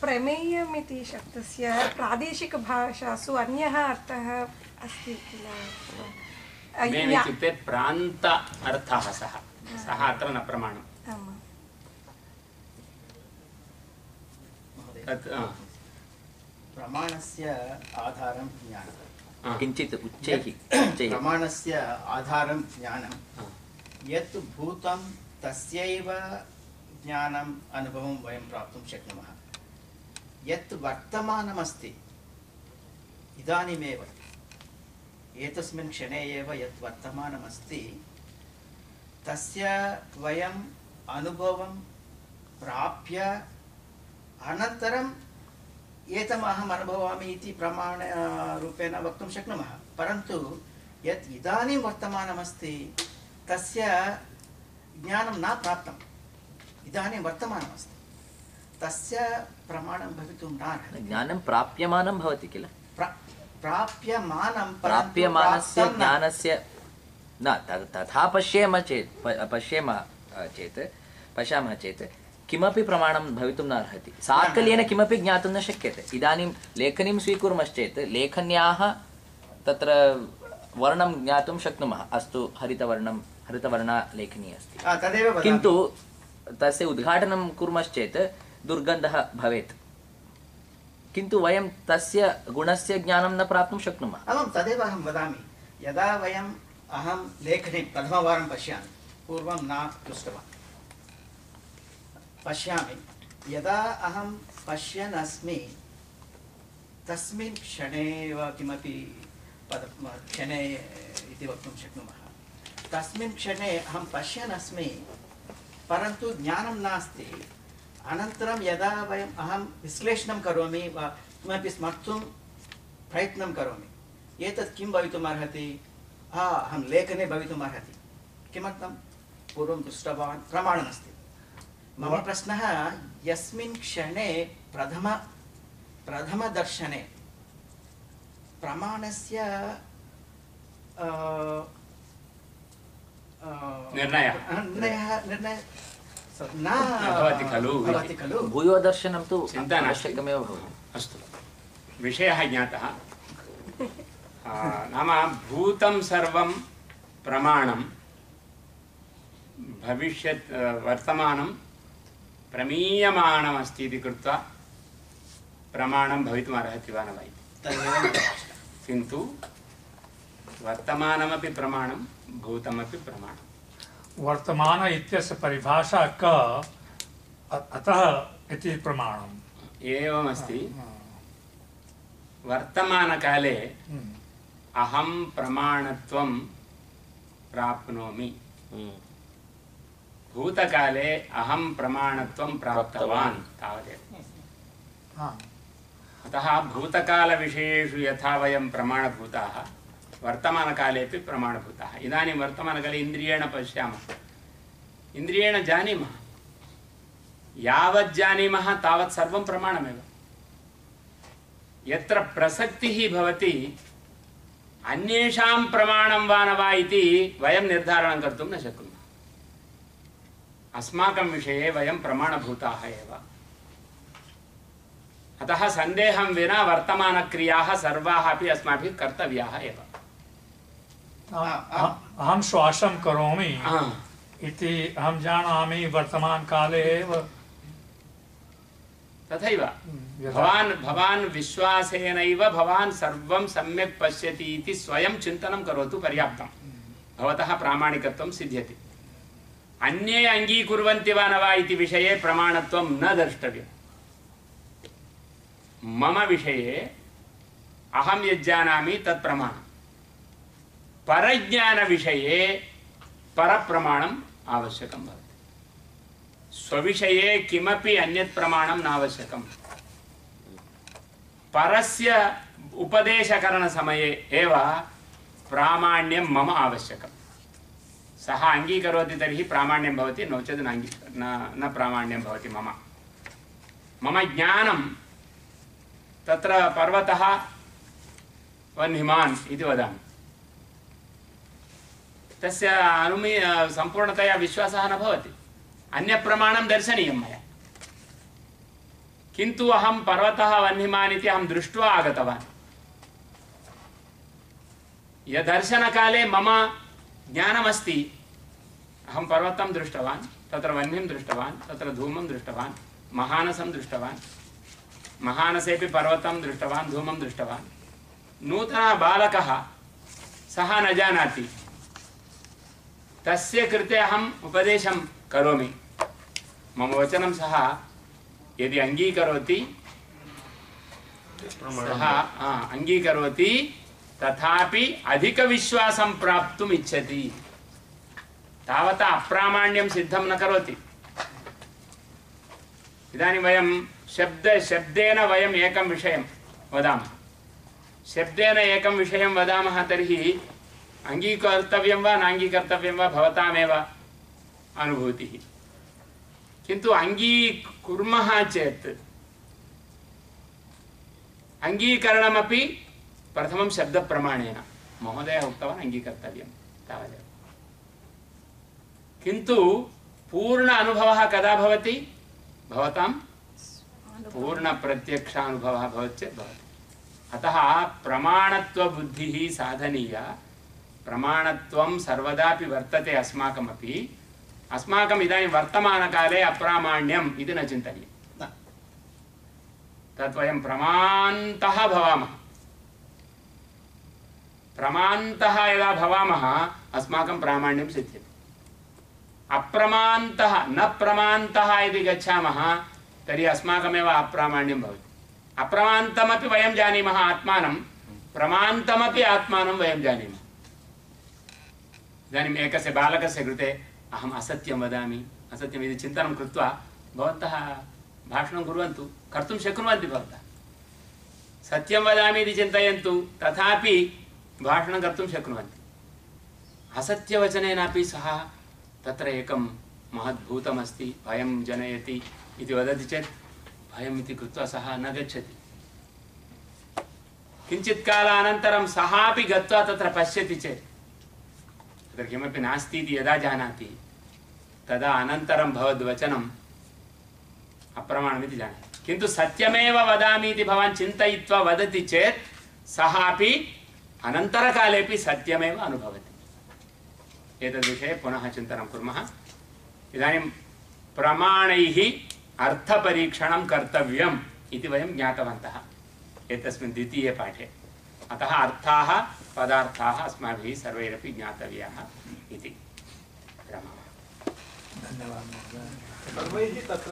प्रमेयम् इति शब्दस्य प्रादेशिकभाषासु अन्यः अर्थः अस्ति किल? इत्युक्ते प्रांत अर्थः सः। सः अत्र न प्रमाणम्। हा, प्रमाणस्य आधारं ज्ञानं किञ्चित् उच्चैः उच्चैः। प्रमाणस्य आधारं ज्ञानं यत् भूतं तस्यैव ज्ञानम् अनुभवं वयं प्राप्तुं शक्नुमः। यत् वर्तमानमस्ति, इदानीमेव, एतस्मिन् क्षणे एव यत् वर्तमानमस्ति, तस्य वयम् प्राप्य अनन्तरम् एतम् अहम् अनुभवामि इति प्रमाणरूपेण वक्तुं शक्नुमः। परन्तु यत् इदानीं वर्तमानमस्ति ज्ञानं न प्राप्तम्। इदानीं वर्तमानमस्ति। तस्य प्रमाणं भवितुं नार्हति। ज्ञानं प्राप्यमानं भवति किल? प्रा- प्राप्यमानं प्राप्यमानस्य। ज्ञानस्य न तथा पश्येम चेत् पश्येम चेत् पश्यामः चेत् किमपि प्रमाणं भवितुं न अर्हति साकल्येन किमपि ज्ञातुं न शक्यते। इदानीं लेखनीं स्वीकुर्मश्चेत् लेखन्याः तत्र वर्णं ज्ञातुं शक्नुमः। अस्तु हरितवर्णं हरितवर्णा लेखनी अस्ति। किन्तु तस्य उद्घाटनं कुर्मश्चेत् दुर्गन्धः भवेत्। किन्तु वयं तस्य गुणस्य ज्ञानं न प्राप्तुं शक्नुमः। आमां, तदेव अहं वदामि। यदा वयम् अहं लेखनीं प्रथमवारं पश्यामि, पूर्वं न दृष्टवान्। पश्यामि, यदा अहं पश्यन् अस्मि तस्मिन् क्षणे एव किमपि पद, क्षणे इति वक्तुं शक्नुमः। तस्मिन् क्षणे अहं पश्यन् अस्मि परन्तु ज्ञानं नास्ति। अनन्तरं यदा वयम् अहं विश्लेषणं करोमि वा किमपि स्मर्तुं प्रयत्नं करोमि एतत् किं भवितुम् अर्हति हा अहं लेखने भवितुम् अर्हति किमर्थं? पूर्वं दृष्टवान् प्रमाणमस्ति मम प्रश्नः यस्मिन् क्षणे प्रथम प्रथमदर्शने प्रमाणस्य अ, अ, निर्णयः। निर्णयः निर्णयः न भवति खलु इति। भवति खलु भूयोदर्शनं तु चिन्ता नास्ति। आवश्यकमेव भवति अस्तु विषयः ज्ञातः आ, नाम भूतं सर्वं प्रमाणं भविष्यत् अ, वर्तमानं प्रमीयमाणमस्ति इति कृत्वा प्रमाणं भवितुमर्हति वा न वा इति तदेव मम प्रश्नः। किन्तु वर्तमानमपि प्रमाणं भूतमपि प्रमाणं। वर्तमान इत्यस्य परिभाषा क अतः इति प्रमाणम्। एवमस्ति। वर्तमानकाले हम्म। अहं प्रमाणत्वं प्राप्नोमि। हम्म। भूतकाले अहं प्रमाणत्वं प्राप्तवान्। तावदेव। हा। अतः भूतकालविषयेषु यथा वयं प्रमाणभूताः वर्तमानकालेपि प्रमाणभूताः। इदानीं वर्तमानकाले इन्द्रियेण पश्यामः। इन्द्रियेण जानीमः। यावत् जानीमः, तावत् सर्वं प्रमाणमेव। यत्र प्रसक्तिः भवति, अन्येषां प्रमाणं वा न न शक्नुमः। अस्माकं विषये वयं प्रमाणभूताः अतः सन्देहं विना वर्तमानक्रियाः सर्वाः अपि अस्माभिः कर्तव्याः अह- अहं श्वासं करोमि। हा, इति अहं जानामि वर्तमानकाले एव। तथैव। यथा। भवान् भवान् विश्वासेनैव भवान् सर्वं सम्यक् पश्यति इति स्वयं चिन्तनं करोतु पर्याप्तं। भवतः प्रामाणिकत्वं सिद्ध्यति। अन्ये अङ्गीकुर्वन्ति वा न वा इति विषये प्रमाणत्वं न द्रष्टव्यम्। मम विषये अहं यज्जानामि तत् प्रमाणं परज्ञानविषये परप्रमाणम् आवश्यकं भवति। स्वविषये किमपि अन्यत् प्रमाणं नावश्यकम्। परस्य उपदेशकरणसमये एव प्रामाण्यं मम आवश्यकम्। सः अङ्गीकरोति तर्हि प्रामाण्यं भवति, नो चेत् न न न प्रामाण्यं भवति मम। मम ज्ञानं तत्र पर्वतः वह्निमान् इति वदामि। तस्य अनुमी सम्पूर्णतया विश्वासः न भवति। अन्यप्रमाणं दर्शनीयं मया। किन्तु अहं पर्वतः वह्निमान् इति अहं दृष्ट्वा आगतवान्। यदर्शनकाले मम ज्ञानमस्ति। अहं पर्वतं दृष्टवान्, तत्र वह्निं दृष्टवान्, तत्र धूमं दृष्टवान्, महानसं दृष्टवान् महानसेपि पर्वतं दृष्टवान्, धूमं दृष्टवान्। नूतनः बालकः सः न जानाति। तस्य कृते अहम् उपदेशं करोमि। मम वचनं सः यदि अङ्गीकरोति, सः अङ्गीकरोति, तथापि अधिकविश्वासं प्राप्तुम् इच्छति। तावता अप्रामाण्यं सिद्धं न करोति। इदानीं वयं शब्द, शब्देन वयम् एकं विषयं वदामः। शब्देन एकं विषयं वदामः तर्हि अङ्गीकर्तव्यं वा नाङ्गीकर्तव्यं वा भवतामेव अनुभूतिः। किन्तु अङ्गीकुर्मः चेत् अङ्गीकरणमपि प्रथमं शब्दप्रमाणेन। महोदयः उक्तवान् अङ्गीकर्तव्यं तावदेव। किन्तु पूर्ण अनुभवः कदा भवति? भवतां पूर्णप्रत्यक्षानुभवः भवति चेत् भवति। अतः प्रमाणत्वबुद्धिः साधनीया। प्रमाणत्वं सर्वदापि वर्तते अस्माकमपि। अस्माकम् इदानीं वर्तमानकाले अप्रामाण्यम् इति न चिन्तनीयम्। न। तत् वयं प्रमान्तः भवामः। प्रमान्तः यदा भवामः अस्माकं प्रामाण्यं सिद्ध्यति। अप्रमान्तः न प्रमान्तः यदि गच्छामः तर्हि अस्माकमेव अप्रामाण्यं भवति। अप्रमान्तमपि वयं जानीमः आत्मानं प्रमान्तमपि आत्मानं वयं जानीमः। इदानीम् एकस्य बालकस्य कृते अहम् असत्यं वदामि। असत्यम् इति चिन्तनं कृत्वा भवन्तः भाषणं कुर्वन्तु, कर्तुं शक्नुवन्ति भवन्तः। सत्यं वदामि इति चिन्तयन्तु, तथापि भाषणं कर्तुं शक्नुवन्ति। असत्यवचनेनापि सः तत्र एकं महद्भूतमस्ति, भयं जनयति इति वदति चेत् भयम् इति कृत्वा सः न गच्छति। किञ्चित् कालानन्तरं सः अपि गत्वा तत्र पश्यति चेत् तत्र किमपि नास्ति इति यदा जानाति, तदा अनन्तरं भवद्वचनम् अप्रमाणमिति जानाति किन्तु सत्यमेव वदामि इति भवान् चिन्तयित्वा वदति चेत् सः अपि अनन्तरकालेपि सत्यमेव अनुभवति। एतद्विषये पुनः चिन्तनं कुर्मः। इदानीं प्रमाणैः अर्थपरीक्षणं कर्तव्यम् इति वयं ज्ञातवन्तः। एतस्मिन् द्वितीये पाठे। अतः अर्थाः पदार्थाः अस्माभिः सर्वैरपि ज्ञातव्याः इति। धन्यवादः।